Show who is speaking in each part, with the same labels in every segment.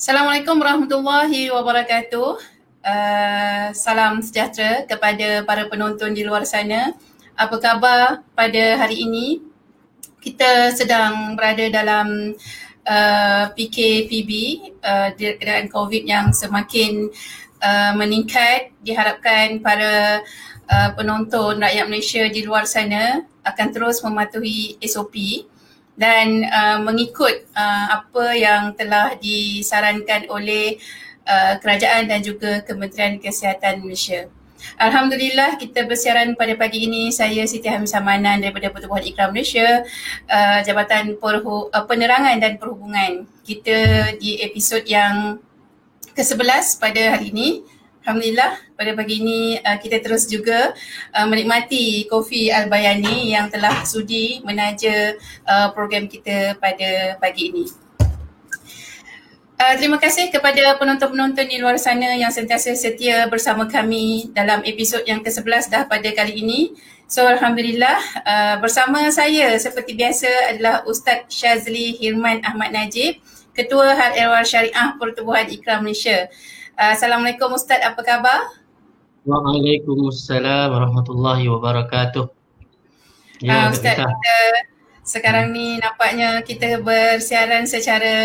Speaker 1: Assalamualaikum warahmatullahi wabarakatuh. Uh, salam sejahtera kepada para penonton di luar sana. Apa khabar pada hari ini? Kita sedang berada dalam uh, PKPB uh, dengan COVID yang semakin uh, meningkat. Diharapkan para uh, penonton rakyat Malaysia di luar sana akan terus mematuhi SOP dan uh, mengikut uh, apa yang telah disarankan oleh uh, kerajaan dan juga Kementerian Kesihatan Malaysia. Alhamdulillah kita bersiaran pada pagi ini saya Siti Hamisah Manan daripada Pertubuhan Ikram Malaysia uh, Jabatan Perhu- uh, Penerangan dan Perhubungan. Kita di episod yang ke-11 pada hari ini Alhamdulillah pada pagi ini uh, kita terus juga uh, menikmati kopi Al-Bayani yang telah sudi menaja uh, program kita pada pagi ini. Uh, terima kasih kepada penonton-penonton di luar sana yang sentiasa setia bersama kami dalam episod yang ke-11 dah pada kali ini. So Alhamdulillah uh, bersama saya seperti biasa adalah Ustaz Syazli Hirman Ahmad Najib, Ketua Hal Ehwal Syariah Pertubuhan Ikram Malaysia. Uh, Assalamualaikum Ustaz, apa khabar?
Speaker 2: Waalaikumsalam warahmatullahi wabarakatuh.
Speaker 1: Ya, uh, Ustaz, kita sekarang ni nampaknya kita bersiaran secara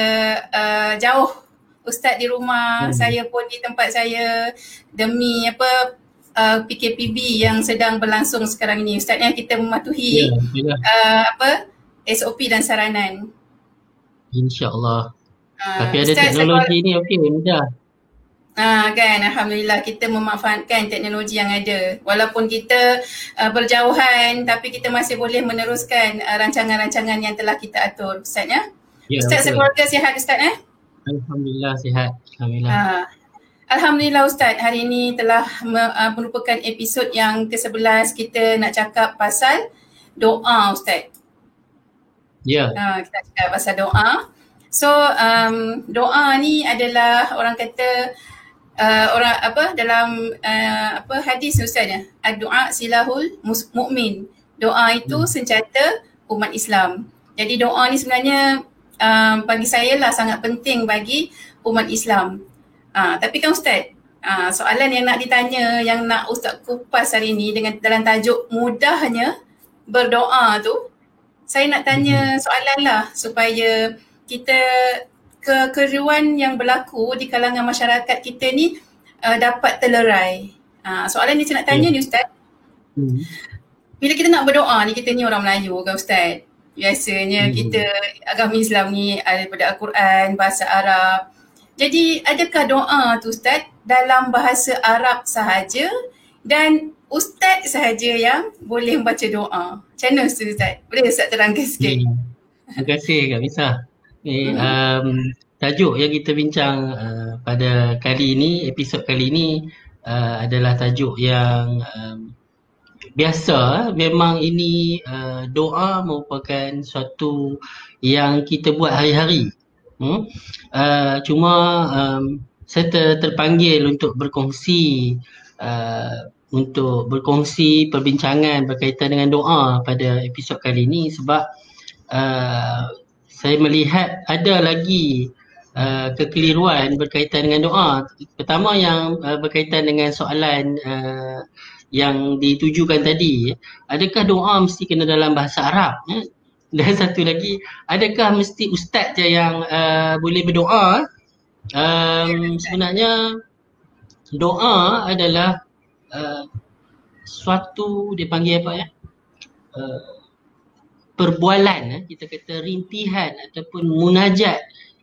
Speaker 1: uh, jauh. Ustaz di rumah, hmm. saya pun di tempat saya demi apa uh, PKPB yang sedang berlangsung sekarang ini. Ustaznya kita mematuhi ya, uh, apa SOP dan saranan.
Speaker 2: InsyaAllah. Uh, Tapi ada Ustaz, teknologi ni okey, mudah.
Speaker 1: Ha, kan Alhamdulillah kita memanfaatkan teknologi yang ada walaupun kita uh, berjauhan tapi kita masih boleh meneruskan uh, rancangan-rancangan yang telah kita atur Ustaz ya. ya Ustaz betul. sekeluarga sihat Ustaz eh?
Speaker 2: Alhamdulillah sihat. Alhamdulillah. Ha.
Speaker 1: Alhamdulillah Ustaz hari ini telah uh, merupakan episod yang ke-11 kita nak cakap pasal doa Ustaz.
Speaker 2: Ya. Ha,
Speaker 1: kita cakap pasal doa. So um, doa ni adalah orang kata uh, orang apa dalam uh, apa hadis ustaznya doa silahul mukmin doa itu hmm. senjata umat Islam jadi doa ni sebenarnya um, bagi saya lah sangat penting bagi umat Islam uh, tapi kan ustaz uh, soalan yang nak ditanya yang nak ustaz kupas hari ni dengan dalam tajuk mudahnya berdoa tu saya nak tanya hmm. soalan lah supaya kita kekeruan yang berlaku di kalangan masyarakat kita ni uh, dapat terlerai. Uh, soalan ni saya nak tanya hmm. ni Ustaz. Hmm. Bila kita nak berdoa ni, kita ni orang Melayu kan Ustaz? Biasanya hmm. kita agama Islam ni daripada Al-Quran, bahasa Arab. Jadi adakah doa tu Ustaz dalam bahasa Arab sahaja dan Ustaz sahaja yang boleh membaca doa? Macam mana Ustaz? Boleh Ustaz terangkan sikit? Hmm.
Speaker 2: Terima kasih Kak Misah. Um, tajuk yang kita bincang uh, pada kali ini, episod kali ini uh, adalah tajuk yang um, biasa. Memang ini uh, doa merupakan suatu yang kita buat hari-hari. Hmm? Uh, cuma um, saya ter- terpanggil untuk berkongsi uh, untuk berkongsi perbincangan berkaitan dengan doa pada episod kali ini sebab uh, saya melihat ada lagi uh, kekeliruan berkaitan dengan doa. Pertama yang uh, berkaitan dengan soalan uh, yang ditujukan tadi, adakah doa mesti kena dalam bahasa Arab? Eh? Dan satu lagi, adakah mesti ustaz je yang uh, boleh berdoa? Um, sebenarnya doa adalah uh, suatu dipanggil apa ya? Uh, perbualan eh, kita kata rintihan ataupun munajat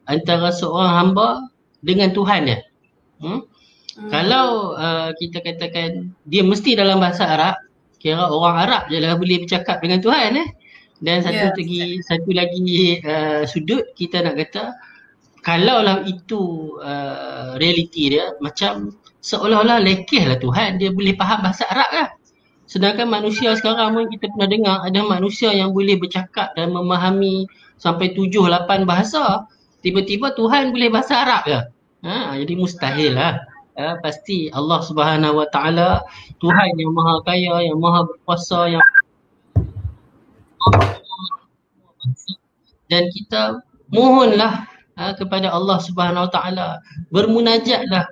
Speaker 2: antara seorang hamba dengan Tuhan dia. Hmm? Hmm. Kalau uh, kita katakan dia mesti dalam bahasa Arab, kira orang Arab je lah boleh bercakap dengan Tuhan eh. Dan satu yeah. lagi satu lagi uh, sudut kita nak kata kalaulah itu uh, realiti dia macam seolah-olah lekehlah Tuhan dia boleh faham bahasa Arab lah. Sedangkan manusia sekarang pun kita pernah dengar ada manusia yang boleh bercakap dan memahami sampai tujuh, lapan bahasa. Tiba-tiba Tuhan boleh bahasa Arab ke? Ha, jadi mustahil lah. Ha, pasti Allah Subhanahu Wa Taala Tuhan yang maha kaya, yang maha berkuasa, yang dan kita mohonlah uh, kepada Allah Subhanahu Wa Taala. Bermunajatlah.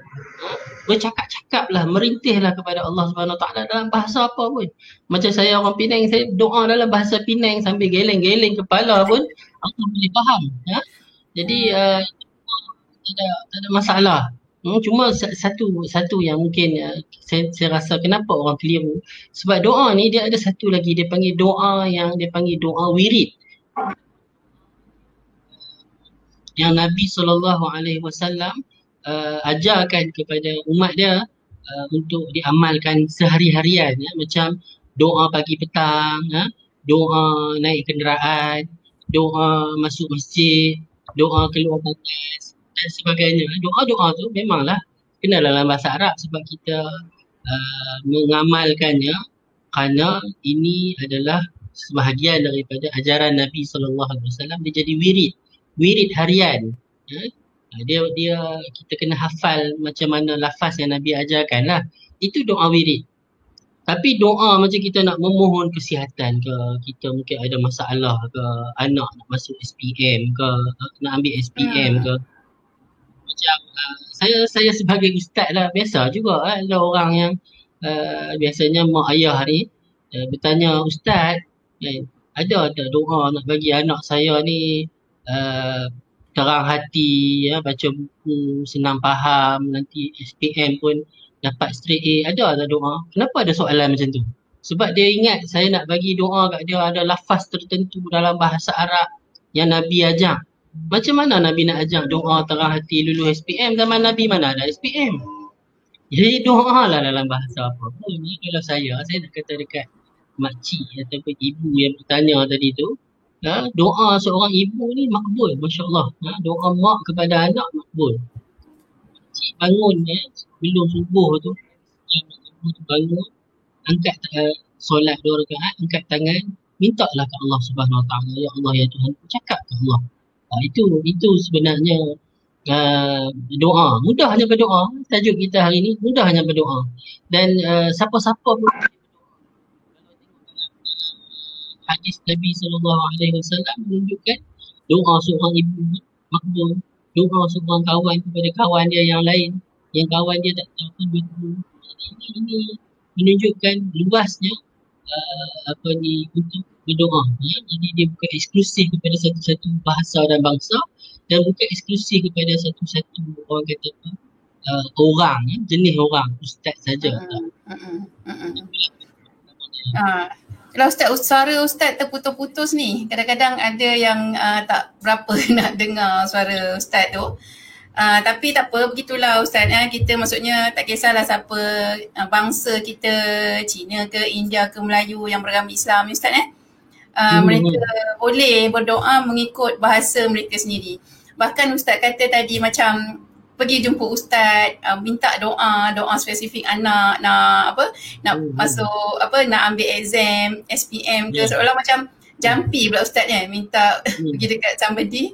Speaker 2: Uh, bercakap-cakaplah, merintihlah kepada Allah Subhanahu Wa Taala dalam bahasa apa pun. Macam saya orang Penang, saya doa dalam bahasa Penang sambil geleng-geleng kepala pun Allah boleh faham. Ya? Jadi uh, tak, ada, tak ada masalah. Hmm, cuma satu satu yang mungkin uh, saya, saya rasa kenapa orang keliru sebab doa ni dia ada satu lagi dia panggil doa yang dia panggil doa wirid yang Nabi sallallahu alaihi wasallam uh, ajarkan kepada umat dia uh, untuk diamalkan sehari-harian ya macam doa pagi petang ya doa naik kenderaan doa masuk masjid doa keluar tandas dan sebagainya. Doa-doa tu memanglah kena dalam bahasa Arab sebab kita uh, mengamalkannya kerana ini adalah sebahagian daripada ajaran Nabi sallallahu alaihi wasallam dia jadi wirid wirid harian ya? Uh, dia dia kita kena hafal macam mana lafaz yang Nabi ajarkan lah. Itu doa wirid. Tapi doa macam kita nak memohon kesihatan ke kita mungkin ada masalah ke anak nak masuk SPM ke nak ambil SPM hmm. ke. Macam uh, saya saya sebagai ustaz lah biasa juga uh, ada orang yang uh, biasanya mak ayah ni uh, bertanya ustaz eh, ada ada doa nak bagi anak saya ni uh, terang hati ya baca buku senang faham nanti SPM pun dapat straight A ada ada doa kenapa ada soalan macam tu sebab dia ingat saya nak bagi doa kat dia ada lafaz tertentu dalam bahasa Arab yang Nabi ajar macam mana Nabi nak ajak doa terang hati lulu SPM zaman Nabi mana ada SPM? Jadi doa lah dalam bahasa apa pun. Kalau saya, saya nak kata dekat makcik ataupun ibu yang bertanya tadi tu. Ha, doa seorang ibu ni makbul, Masya Allah. Ha, doa mak kepada anak makbul. Makcik bangun ya, belum subuh tu. Tu bangun. Angkat uh, solat dua rakaat, angkat tangan. Minta lah ke Allah subhanahu wa ta'ala. Ya Allah ya Tuhan. Cakap ke Allah. Uh, itu itu sebenarnya uh, doa. Mudah hanya berdoa. Tajuk kita hari ini mudah hanya berdoa. Dan uh, siapa-siapa pun hadis Nabi sallallahu alaihi wasallam menunjukkan doa seorang ibu makbul, doa seorang kawan kepada kawan dia yang lain yang kawan dia tak tahu pun betul. Ini, ini menunjukkan luasnya uh, apa ni untuk berdoa. Ya. Jadi dia bukan eksklusif kepada satu-satu bahasa dan bangsa dan bukan eksklusif kepada satu-satu orang kata apa uh, orang ya, jenis orang ustaz saja. Uh, uh, uh,
Speaker 1: uh. Kalau ustaz suara ustaz terputus-putus ni, kadang-kadang ada yang uh, tak berapa nak dengar suara ustaz tu. Uh, tapi tak apa, begitulah Ustaz. Eh. Kita maksudnya tak kisahlah siapa uh, bangsa kita, Cina ke, India ke, Melayu yang beragama Islam Ustaz. Eh. Uh, hmm. Mereka boleh berdoa mengikut bahasa mereka sendiri. Bahkan Ustaz kata tadi macam pergi jumpa Ustaz, uh, minta doa, doa spesifik anak nak apa, nak hmm. masuk apa, nak ambil exam, SPM ke, yeah. seolah macam jampi pula Ustaz kan, minta hmm. pergi dekat somebody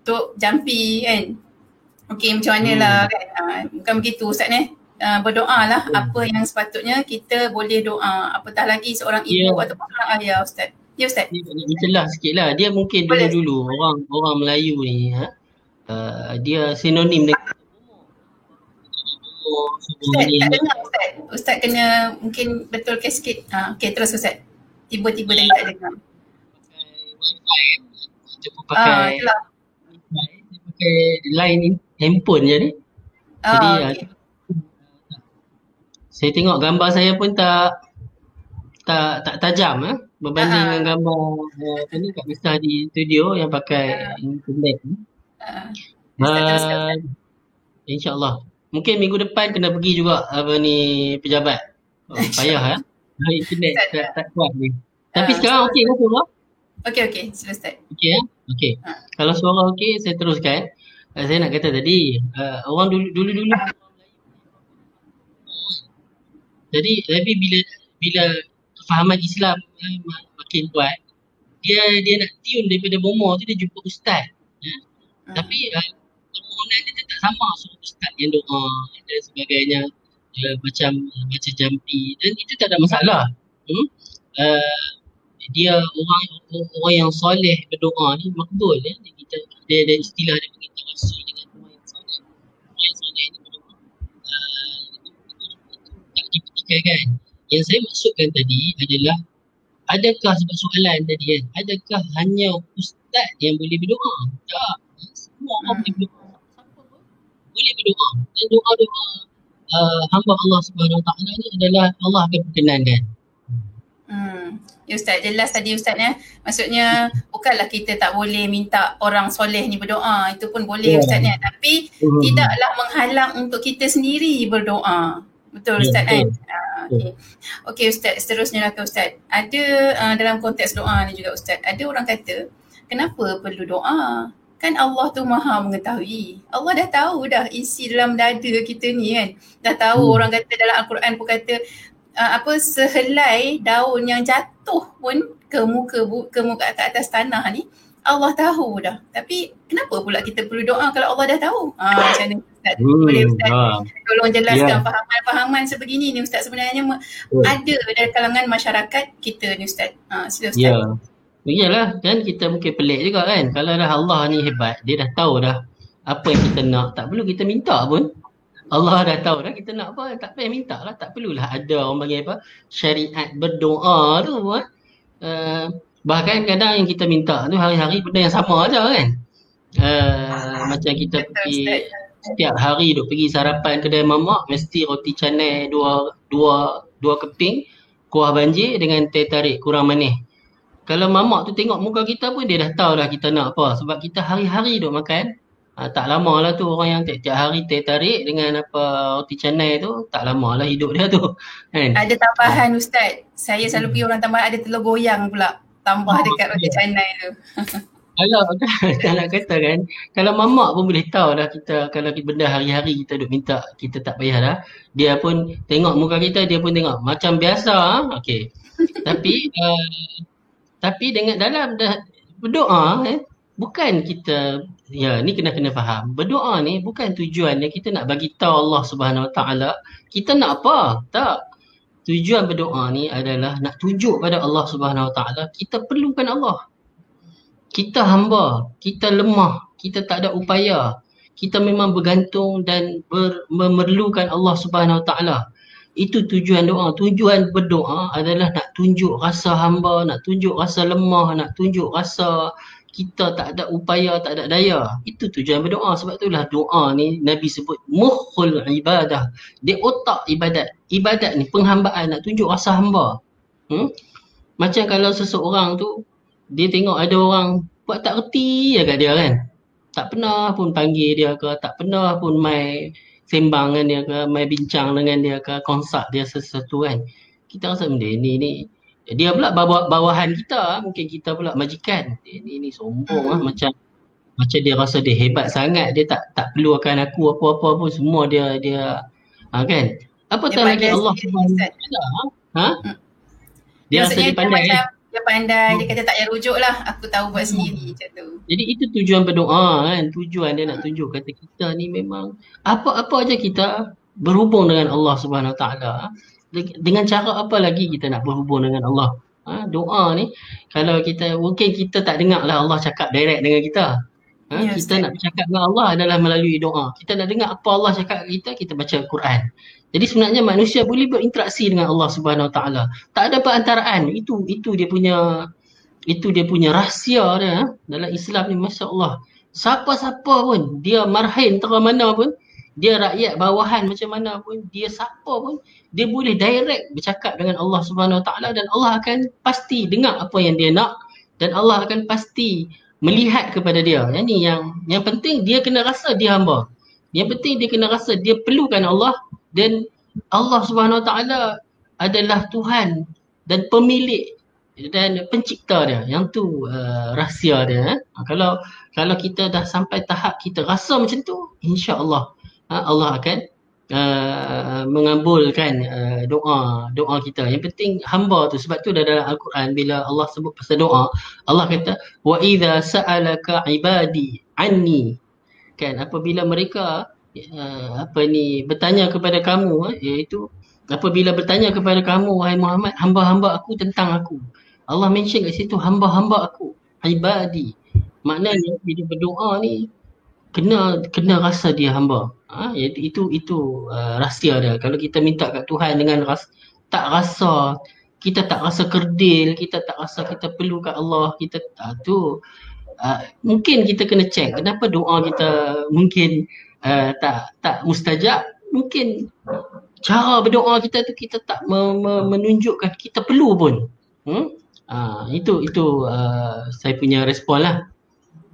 Speaker 1: untuk jampi kan. Okey macam mana lah hmm. kan. Uh, bukan begitu Ustaz ni. Uh, berdoa lah hmm. apa yang sepatutnya kita boleh doa. Apatah lagi seorang ibu yeah. ataupun seorang ayah Ustaz. Ya Ustaz. Dia
Speaker 2: celah sikit lah. Dia mungkin dulu-dulu orang orang Melayu ni ha? uh, dia sinonim dengan
Speaker 1: Ustaz, tak dengar Ustaz. Ustaz kena mungkin betulkan sikit. Ha, okay, terus Ustaz. Tiba-tiba dah tak dengar.
Speaker 2: Pakai wifi. Ah, pakai line handphone je ni. Oh, Jadi okay. uh, saya tengok gambar saya pun tak tak tak tajam eh berbanding uh-huh. dengan gambar uh, ni kat Mista di studio yang pakai uh-huh. internet. Uh, uh, InsyaAllah. Mungkin minggu depan kena pergi juga apa ni pejabat. Oh, payah eh. internet tak, tak kuat ni. Tapi uh, sekarang okey kan suara?
Speaker 1: Okey okey, selesai.
Speaker 2: Okey eh? Okey. Uh. Kalau suara okey saya teruskan uh, saya nak kata tadi uh, orang dulu dulu dulu jadi tapi bila bila kefahaman Islam uh, makin kuat dia dia nak tiun daripada bomo tu dia jumpa ustaz ya? hmm. tapi uh, permohonan dia sama suruh ustaz yang doa dan sebagainya. Uh, macam eh, uh, macam jampi. Dan itu tak ada masalah. Hmm? uh, dia orang orang yang soleh berdoa ni makbul ya. Dia kita dia ada istilah dia bagi tawassul dengan orang yang soleh. Orang yang soleh ni berdoa. Tak dipertikaikan. Yang saya maksudkan tadi adalah adakah sebab soalan tadi kan? Adakah hanya ustaz yang boleh berdoa? Tak. Semua orang hmm. boleh berdoa. Boleh berdoa. Dan doa-doa uh, hamba Allah Subhanahu Wa Taala ni adalah Allah akan perkenankan.
Speaker 1: Hmm. Ya Ustaz, jelas tadi Ustaz ya. Maksudnya bukanlah kita tak boleh minta orang soleh ni berdoa. Itu pun boleh yeah. Ustaz ya. Tapi uh-huh. tidaklah menghalang untuk kita sendiri berdoa. Betul yeah, Ustaz kan? Uh, okay. okay Ustaz, seterusnya lah ke Ustaz. Ada uh, dalam konteks doa ni juga Ustaz. Ada orang kata, kenapa perlu doa? Kan Allah tu maha mengetahui. Allah dah tahu dah isi dalam dada kita ni kan. Dah tahu hmm. orang kata dalam Al-Quran pun kata uh, apa sehelai daun yang jatuh pun ke muka ke muka ke atas tanah ni Allah tahu dah. Tapi kenapa pula kita perlu doa kalau Allah dah tahu? Ah uh, macam ni Ustaz. Hmm, Boleh Ustaz ha. tolong jelaskan yeah. fahaman-fahaman sebegini ni Ustaz sebenarnya oh. ada dari kalangan masyarakat kita ni Ustaz. Uh, sila Ustaz.
Speaker 2: Ya. Iyalah kan kita mungkin pelik juga kan. Kalau dah Allah ni hebat, dia dah tahu dah apa yang kita nak. Tak perlu kita minta pun. Allah dah tahu dah kita nak apa, tak payah minta lah. Tak perlulah ada orang panggil apa, syariat berdoa tu. Uh, bahkan kadang yang kita minta tu hari-hari benda yang sama aja kan. Uh, macam kita pergi setiap hari duk pergi sarapan kedai mamak mesti roti canai dua dua dua keping kuah banjir dengan teh tarik kurang manis. Kalau mamak tu tengok muka kita pun dia dah tahu dah kita nak apa. Sebab kita hari-hari duk makan. Ha, tak lama lah tu orang yang tiap-tiap hari teh tarik dengan apa roti canai tu tak lama lah hidup dia tu.
Speaker 1: Kan? Ada tambahan ha. ustaz. Saya selalu pergi orang tambah ada telur goyang pula. Tambah oh, dekat roti yeah. canai tu.
Speaker 2: Kalau tak nak kata kan? Kalau mamak pun boleh tahu dah kita kalau benda hari-hari kita duk minta kita tak payah dah dia pun tengok muka kita dia pun tengok macam biasa ha? okey. Tapi uh, tapi dengan dalam dah berdoa eh bukan kita ya ni kena kena faham. Berdoa ni bukan tujuannya kita nak bagi tahu Allah Subhanahu Wa Taala. Kita nak apa? Tak. Tujuan berdoa ni adalah nak tunjuk pada Allah Subhanahu Wa Taala kita perlukan Allah. Kita hamba kita lemah kita tak ada upaya. Kita memang bergantung dan ber, memerlukan Allah Subhanahu Wa Taala itu tujuan doa. Tujuan berdoa adalah nak tunjuk rasa hamba, nak tunjuk rasa lemah, nak tunjuk rasa kita tak ada upaya, tak ada daya. Itu tujuan berdoa. Sebab itulah doa ni Nabi sebut mukhul ibadah. Dia otak ibadat. Ibadat ni penghambaan nak tunjuk rasa hamba. Hmm? Macam kalau seseorang tu dia tengok ada orang buat tak reti kat dia kan. Tak pernah pun panggil dia ke, tak pernah pun mai sembang dengan dia ke, mai bincang dengan dia ke, konsult dia sesuatu kan. Kita rasa benda ni ni. Dia pula bawah, bawahan kita mungkin kita pula majikan. Eh, ni ni sombong lah macam macam dia rasa dia hebat sangat. Dia tak tak perlu akan aku apa-apa pun semua dia dia ha, kan. Apa tak lagi Allah Subhanahu ha? Hmm. dia rasa dia pandai dia,
Speaker 1: kan? dia pandai dia kata tak payah rujuk lah. Aku tahu buat sendiri macam tu.
Speaker 2: Jadi itu tujuan berdoa kan? Tujuan dia nak tunjuk. Kata kita ni memang apa-apa aja kita berhubung dengan Allah Subhanahu taala dengan cara apa lagi kita nak berhubung dengan Allah? Ha, doa ni kalau kita mungkin kita tak dengar lah Allah cakap direct dengan kita ha, ya, kita nak cakap dengan Allah adalah melalui doa. Kita nak dengar apa Allah cakap kita kita baca Quran jadi sebenarnya manusia boleh berinteraksi dengan Allah Subhanahu Wa Taala. Tak ada perantaraan. Itu itu dia punya itu dia punya rahsia dia ha? dalam Islam ni masya-Allah. Siapa-siapa pun dia marhain terang mana pun dia rakyat bawahan macam mana pun dia siapa pun dia boleh direct bercakap dengan Allah Subhanahu Wa Taala dan Allah akan pasti dengar apa yang dia nak dan Allah akan pasti melihat kepada dia. Yang ni yang yang penting dia kena rasa dia hamba. Yang penting dia kena rasa dia perlukan Allah dan Allah Subhanahu Wa Taala adalah Tuhan dan pemilik dan pencipta dia. Yang tu uh, rahsia dia. Eh? Kalau kalau kita dah sampai tahap kita rasa macam tu, insya-Allah uh, Allah akan uh, mengabulkan uh, doa doa kita. Yang penting hamba tu sebab tu dalam al-Quran bila Allah sebut pasal doa, Allah kata wa idza sa'alaka ibadi anni. Kan apabila mereka uh, apa ni bertanya kepada kamu uh, iaitu apabila bertanya kepada kamu wahai Muhammad hamba-hamba aku tentang aku. Allah mention kat situ hamba-hamba aku ibadi. Maknanya bila berdoa ni kena kena rasa dia hamba. Ha, itu itu uh, rahsia dia. Kalau kita minta kat Tuhan dengan ras, tak rasa kita tak rasa kerdil, kita tak rasa kita perlu kat Allah, kita uh, tu uh, mungkin kita kena check kenapa doa kita mungkin uh, tak tak mustajab. Mungkin cara berdoa kita tu kita tak me- me- menunjukkan kita perlu pun. Hmm? Uh, itu itu uh, saya punya respon lah.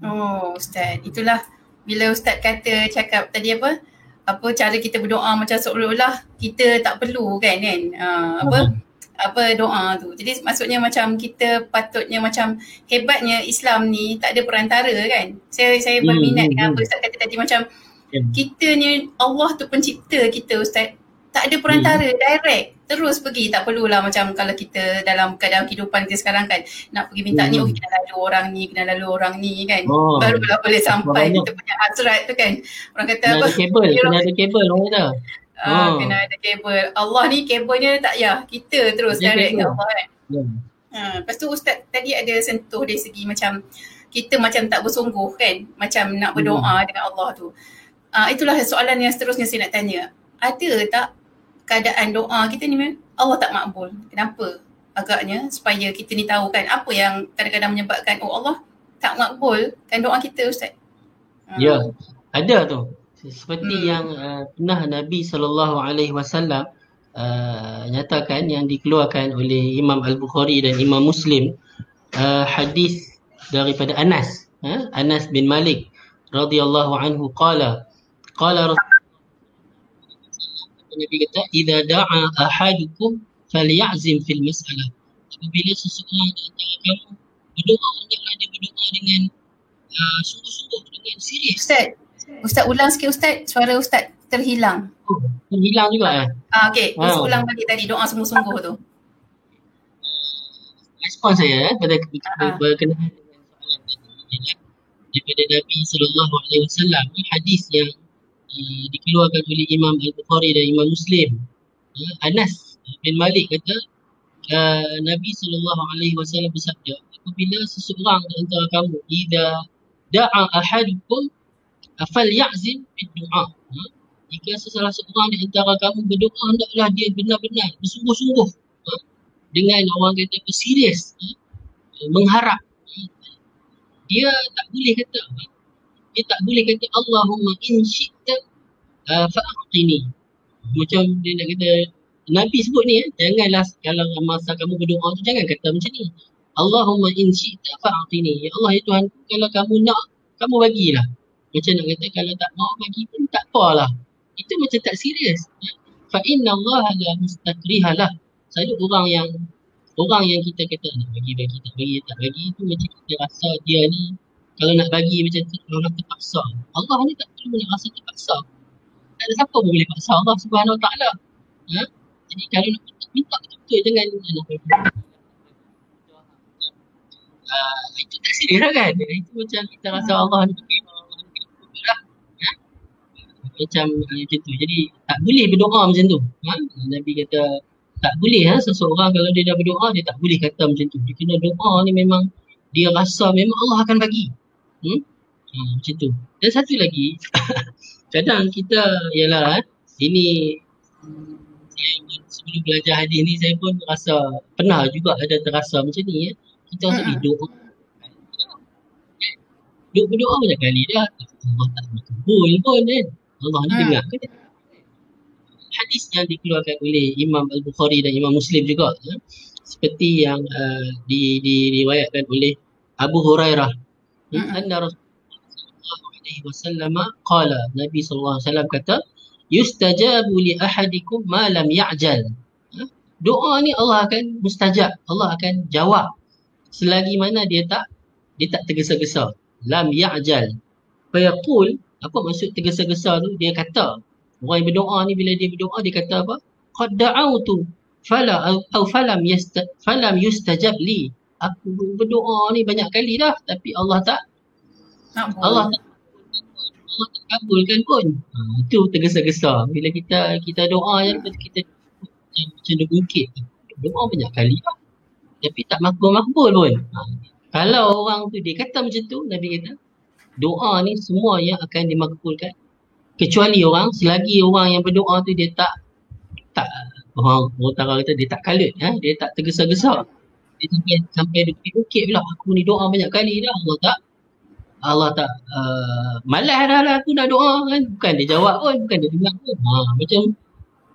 Speaker 1: Oh Ustaz, itulah bila Ustaz kata cakap tadi apa? Apa cara kita berdoa macam seolah-olah kita tak perlu kan kan? Uh, apa? Hmm apa doa tu. Jadi maksudnya macam kita patutnya macam hebatnya Islam ni tak ada perantara kan. Saya saya hmm, berminat hmm, dengan apa hmm. Ustaz kata tadi macam yeah. kita ni Allah tu pencipta kita Ustaz. Tak ada perantara hmm. direct terus pergi tak perlulah macam kalau kita dalam keadaan kehidupan kita sekarang kan nak pergi minta hmm. ni oh kena lalu orang ni kena lalu orang ni kan oh. barulah boleh sampai kita punya hasrat tu kan orang kata
Speaker 2: kena
Speaker 1: apa
Speaker 2: ada kabel kena ada kabel orang kata
Speaker 1: Ah, oh. kena ada kabel. Allah ni kabelnya tak ya. Kita terus Dia direct ke Allah kan. Yeah. Ha, lepas tu Ustaz tadi ada sentuh dari segi macam kita macam tak bersungguh kan. Macam nak berdoa hmm. dengan Allah tu. Uh, itulah soalan yang seterusnya saya nak tanya. Ada tak keadaan doa kita ni Allah tak makbul? Kenapa? Agaknya supaya kita ni tahu kan apa yang kadang-kadang menyebabkan oh Allah tak makbul kan doa kita Ustaz.
Speaker 2: Ya, yeah. ada tu seperti hmm. yang uh, pernah Nabi sallallahu alaihi wasallam uh, nyatakan yang dikeluarkan oleh Imam Al-Bukhari dan Imam Muslim uh, hadis daripada Anas uh, Anas bin Malik radhiyallahu anhu qala qala Nabi kata idza da'a ahadukum falyazim fil mas'alah apabila seseorang di antara kamu berdoa hendaklah dia berdoa dengan uh, sungguh-sungguh dengan serius
Speaker 1: Ustaz Ustaz ulang sikit Ustaz, suara Ustaz terhilang.
Speaker 2: Oh, terhilang juga eh?
Speaker 1: Ah, okay, wow. ulang balik tadi doa sungguh-sungguh tu.
Speaker 2: Respon saya eh, pada uh-huh. berkenaan dengan soalan tadi daripada Nabi Sallallahu Alaihi Wasallam hadis yang uh, dikeluarkan oleh Imam Al-Bukhari dan Imam Muslim uh, Anas bin Malik kata uh, Nabi Sallallahu Alaihi Wasallam bersabda apabila seseorang di antara kamu jika da'a ahadukum Afal ya'zim doa. Ha? Jika sesalah seorang di antara kamu berdoa, hendaklah dia benar-benar bersungguh-sungguh. Ha? Dengan orang kata serius. Ha? Mengharap. Ha? Dia tak boleh kata. Dia tak boleh kata Allahumma in syi'ta uh, fa'aqini. Macam dia nak kata, Nabi sebut ni, eh, janganlah kalau masa kamu berdoa tu, jangan kata macam ni. Allahumma in syi'ta fa'aqini. Ya Allah, ya Tuhan, kalau kamu nak, kamu bagilah. Macam nak kata kalau tak mau bagi pun tak apalah. Itu macam tak serius. Inna Allah la mustakrihalah. Saya orang yang orang yang kita kata nak bagi bagi tak bagi tak bagi itu macam kita rasa dia ni kalau nak bagi macam tu orang terpaksa. Allah ni tak perlu nak rasa terpaksa. Tak ada siapa pun boleh paksa Allah Subhanahu Wa Taala. Ha? Jadi kalau nak minta, minta betul-betul dengan nak. Uh, itu tak lah kan? Itu macam kita rasa Allah ni macam uh, macam tu. Jadi tak boleh berdoa macam tu. Ha? Nabi kata tak boleh ha? seseorang kalau dia dah berdoa dia tak boleh kata macam tu. Dia kena doa ni memang dia rasa memang Allah akan bagi. Hmm? Ha, macam tu. Dan satu lagi kadang kita ialah ini saya pun sebelum belajar hadis ni saya pun rasa pernah juga ada terasa macam ni ya. Kita rasa hmm. doa Duk berdoa banyak kali dah Allah tak kabul pun kan Allah ni ha. dengar ke hadis yang dikeluarkan oleh Imam Al-Bukhari dan Imam Muslim juga ya? seperti yang uh, di, diriwayatkan oleh Abu Hurairah ya? anna Rasulullah alaihi wasallam qala Nabi sallallahu alaihi wasallam kata yustajabu li ahadikum ma lam ya'jal. Ya? doa ni Allah akan mustajab Allah akan jawab. Selagi mana dia tak dia tak tergesa-gesa. Lam ya'jal. Fa yaqul apa maksud tergesa-gesa tu? Dia kata orang yang berdoa ni bila dia berdoa dia kata apa? Qad da'autu fala au falam yasta falam yustajab li aku berdoa ni banyak kali dah tapi Allah tak Allah tak Allah tak kabulkan pun. Ha, itu tergesa-gesa. Bila kita kita doa yang kita macam macam dia doa banyak kali dah. Tapi tak makbul-makbul pun. Ha, kalau orang tu dia kata macam tu Nabi kata doa ni semua yang akan dimakbulkan. Kecuali orang selagi orang yang berdoa tu dia tak tak orang utara kata dia tak kalut ha? dia tak tergesa-gesa sampai sampai dia bukit pula. Aku ni doa banyak kali dah Allah tak? Allah tak uh, malas dah lah aku nak doa kan. Bukan dia jawab pun bukan dia dengar pun. Ha, macam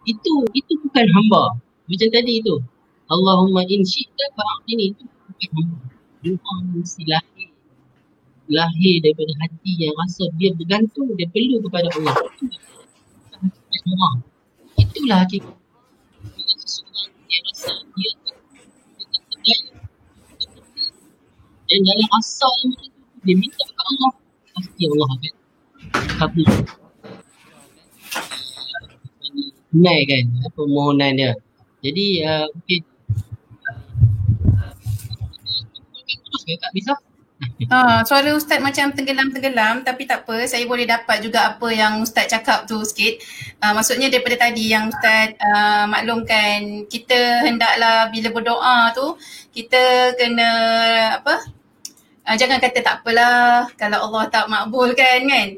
Speaker 2: itu itu bukan hamba. Macam tadi tu. Allahumma in syi'ta fa'atini itu bukan hamba. Doa mesti lahir. Lahir daripada hati yang rasa dia bergantung dia perlu kepada Allah. Itulah hakikat. Bila seseorang dia rasa dia tak berdaya dan dalam asal dia minta ke Allah pasti Allah akan kabul tunai kan permohonan dia jadi uh, mungkin?
Speaker 1: Ha, suara Ustaz macam tenggelam-tenggelam tapi tak apa, saya boleh dapat juga apa yang Ustaz cakap tu sikit. Uh, maksudnya daripada tadi yang Ustaz uh, maklumkan kita hendaklah bila berdoa tu kita kena apa? Uh, jangan kata tak apalah kalau Allah tak makbulkan kan.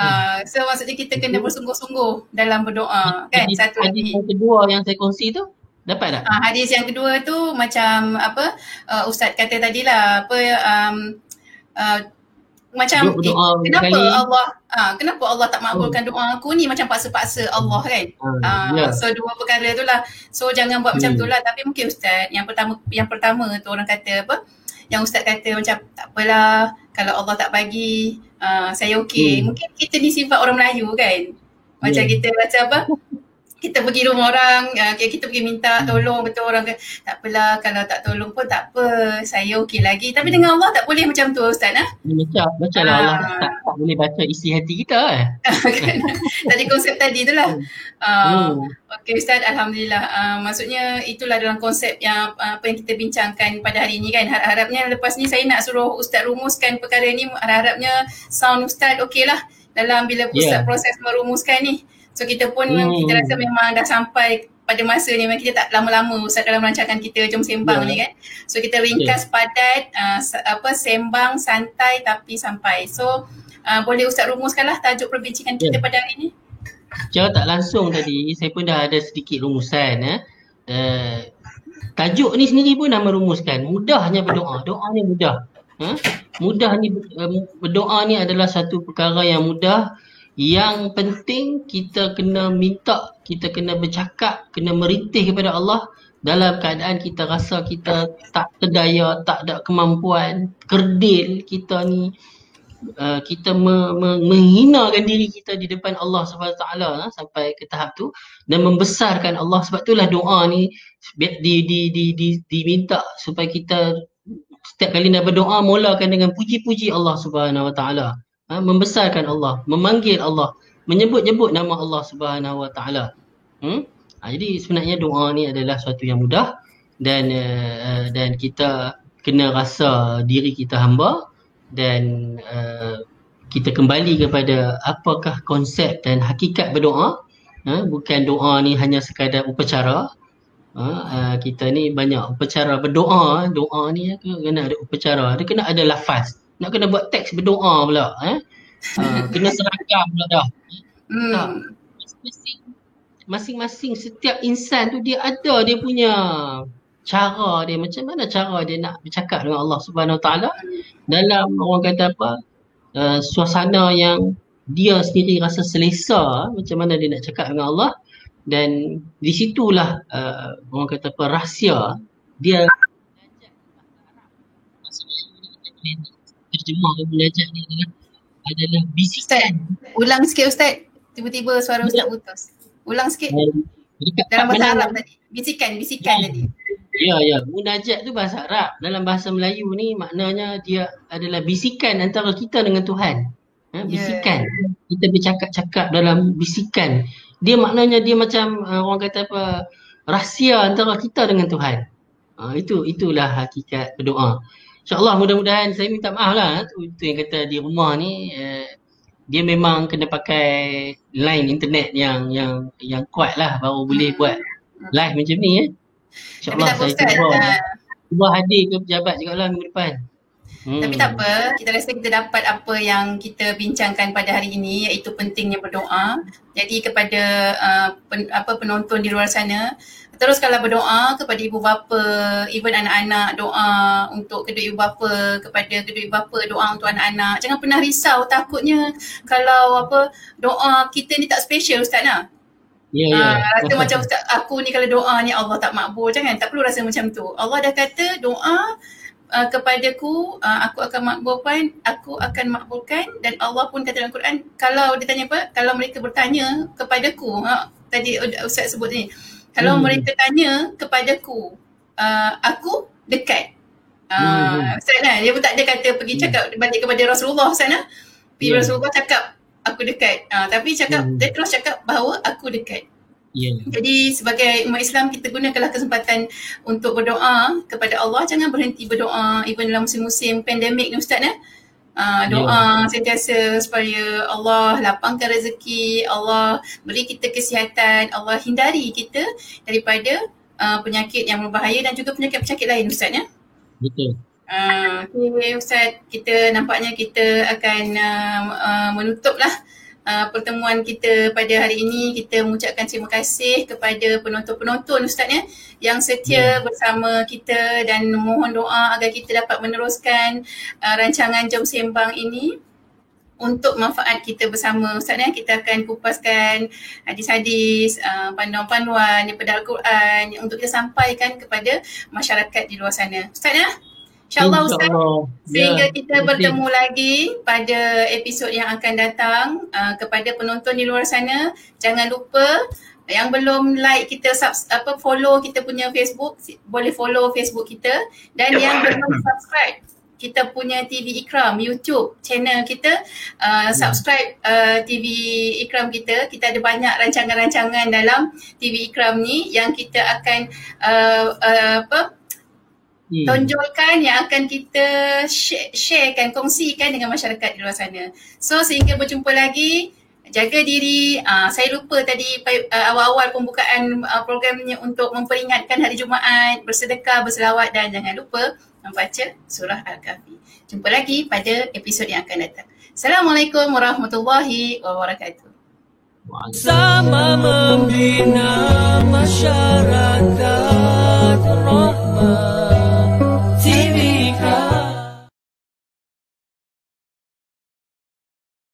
Speaker 1: Uh, so maksudnya kita kena bersungguh-sungguh dalam berdoa kan.
Speaker 2: Hadis, Satu hadis yang kedua yang saya kongsi tu Dapat tak?
Speaker 1: Uh, hadis yang kedua tu macam apa uh, Ustaz kata tadi lah apa um, uh, macam eh, kenapa kali. Allah uh, kenapa Allah tak makbulkan oh. doa aku ni macam paksa-paksa Allah kan uh, yeah. so dua perkara tu lah so jangan buat hmm. macam tu lah tapi mungkin Ustaz yang pertama yang pertama tu orang kata apa yang Ustaz kata macam tak apalah kalau Allah tak bagi uh, saya okey hmm. mungkin kita ni sifat orang Melayu kan macam yeah. kita macam apa kita pergi rumah orang, uh, kita pergi minta hmm. tolong betul orang kata tak apalah kalau tak tolong pun tak apa, saya okey lagi. Tapi dengan Allah tak boleh macam tu Ustaz ah.
Speaker 2: Macam macam lah Allah ah. tak, tak boleh baca isi hati kita eh.
Speaker 1: tadi konsep tadi tu lah. Uh, hmm. Okey Ustaz, Alhamdulillah. Uh, maksudnya itulah dalam konsep yang uh, apa yang kita bincangkan pada hari ini kan. Harap-harapnya lepas ni saya nak suruh Ustaz rumuskan perkara ni. Harap-harapnya sound Ustaz okey lah dalam bila Ustaz yeah. proses merumuskan ni. So kita pun hmm. kita rasa memang dah sampai pada masa ni memang kita tak lama-lama Ustaz dalam melancarkan kita jom sembang yeah. ni kan. So kita ringkas yeah. padat uh, apa sembang santai tapi sampai. So uh, boleh Ustaz rumuskanlah tajuk perbincangan kita yeah. pada hari ni.
Speaker 2: Secara tak langsung tadi saya pun dah ada sedikit rumusan eh. Uh, tajuk ni sendiri pun dah merumuskan mudahnya berdoa. Doa ni mudah. Huh? Mudah ni berdoa ni adalah satu perkara yang mudah yang penting kita kena minta, kita kena bercakap, kena merintih kepada Allah dalam keadaan kita rasa kita tak terdaya, tak ada kemampuan, kerdil kita ni. Uh, kita me, me, menghinakan diri kita di depan Allah Subhanahu taala uh, sampai ke tahap tu dan membesarkan Allah. Sebab itulah doa ni di di di di diminta supaya kita setiap kali nak berdoa mulakan dengan puji-puji Allah Subhanahu wa taala ha, membesarkan Allah, memanggil Allah, menyebut-nyebut nama Allah Subhanahu Wa Taala. Hmm? Ha, jadi sebenarnya doa ni adalah suatu yang mudah dan uh, dan kita kena rasa diri kita hamba dan uh, kita kembali kepada apakah konsep dan hakikat berdoa. Ha, bukan doa ni hanya sekadar upacara. Ha, uh, kita ni banyak upacara berdoa. Doa ni kena ada upacara. Dia kena ada lafaz nak kena buat teks berdoa pula eh? Uh, kena seragam pula dah. Hmm. tak. Masing-masing setiap insan tu dia ada dia punya cara dia. Macam mana cara dia nak bercakap dengan Allah Subhanahu Wa Taala? Dalam orang kata apa? Uh, suasana yang dia sendiri rasa selesa macam mana dia nak cakap dengan Allah. Dan di situlah uh, orang kata apa? Rahsia. Dia terjemah dan belajar ni adalah adalah bisikan.
Speaker 1: Ulang sikit Ustaz. Tiba-tiba suara Ustaz putus. Ulang sikit. Dalam bahasa Arab tadi. Bisikan, bisikan ya. tadi.
Speaker 2: Ya, ya. Munajat tu bahasa Arab. Dalam bahasa Melayu ni maknanya dia adalah bisikan antara kita dengan Tuhan. Ha, ya. bisikan. Yeah. Kita bercakap-cakap dalam bisikan. Dia maknanya dia macam uh, orang kata apa rahsia antara kita dengan Tuhan. Uh, itu itulah hakikat berdoa. InsyaAllah mudah-mudahan saya minta maaf lah tu, tu yang kata di rumah ni uh, dia memang kena pakai line internet yang yang yang kuat lah baru boleh hmm. buat live macam ni eh. InsyaAllah saya cuba uh, cuba hadir ke pejabat juga lah minggu depan.
Speaker 1: Hmm. Tapi tak apa, kita rasa kita dapat apa yang kita bincangkan pada hari ini iaitu pentingnya berdoa. Jadi kepada uh, pen, apa penonton di luar sana, teruskanlah berdoa kepada ibu bapa, even anak-anak doa untuk kedua ibu bapa, kepada kedua ibu bapa doa untuk anak-anak. Jangan pernah risau takutnya kalau apa doa kita ni tak special Ustaz nak. Ya, yeah, ya. Yeah. Uh, rasa macam Ustaz, aku ni kalau doa ni Allah tak makbul. Jangan, tak perlu rasa macam tu. Allah dah kata doa uh, kepadaku uh, aku akan makbulkan aku akan makbulkan dan Allah pun kata dalam Quran kalau dia tanya apa kalau mereka bertanya kepadaku uh, tadi ustaz sebut ni kalau hmm. mereka tanya kepadaku uh, aku dekat uh, hmm. ustaz kan dia pun tak ada kata pergi hmm. cakap balik kepada Rasulullah sana yeah. Rasulullah cakap aku dekat uh, tapi cakap hmm. dia terus cakap bahawa aku dekat Yeah. Jadi sebagai umat Islam kita gunakanlah kesempatan untuk berdoa kepada Allah. Jangan berhenti berdoa even dalam musim-musim pandemik ni Ustaz ya. Uh, doa yeah. sentiasa supaya Allah lapangkan rezeki, Allah beri kita kesihatan, Allah hindari kita daripada uh, penyakit yang berbahaya dan juga penyakit-penyakit lain Ustaz ya. Betul. Uh, okay, Ustaz, kita nampaknya kita akan uh, uh, menutuplah uh, pertemuan kita pada hari ini kita mengucapkan terima kasih kepada penonton-penonton Ustaz ya yang setia yeah. bersama kita dan mohon doa agar kita dapat meneruskan uh, rancangan Jom Sembang ini untuk manfaat kita bersama Ustaz ya. Kita akan kupaskan hadis-hadis uh, panduan-panduan daripada Al-Quran untuk kita sampaikan kepada masyarakat di luar sana. Ustaz ya InsyaAllah Ustaz, sehingga ya, kita bertemu lagi pada episod yang akan datang uh, kepada penonton di luar sana. Jangan lupa yang belum like kita sub, apa follow kita punya Facebook, boleh follow Facebook kita. Dan yang belum subscribe kita punya TV Ikram YouTube channel kita uh, subscribe uh, TV Ikram kita. Kita ada banyak rancangan-rancangan dalam TV Ikram ni yang kita akan uh, uh, apa hmm. tonjolkan yang akan kita share, sharekan, kongsikan dengan masyarakat di luar sana. So sehingga berjumpa lagi, jaga diri. Uh, saya lupa tadi uh, awal-awal pembukaan uh, programnya untuk memperingatkan hari Jumaat, bersedekah, berselawat dan jangan lupa membaca surah Al-Kahfi. Jumpa lagi pada episod yang akan datang. Assalamualaikum warahmatullahi wabarakatuh. Sama membina masyarakat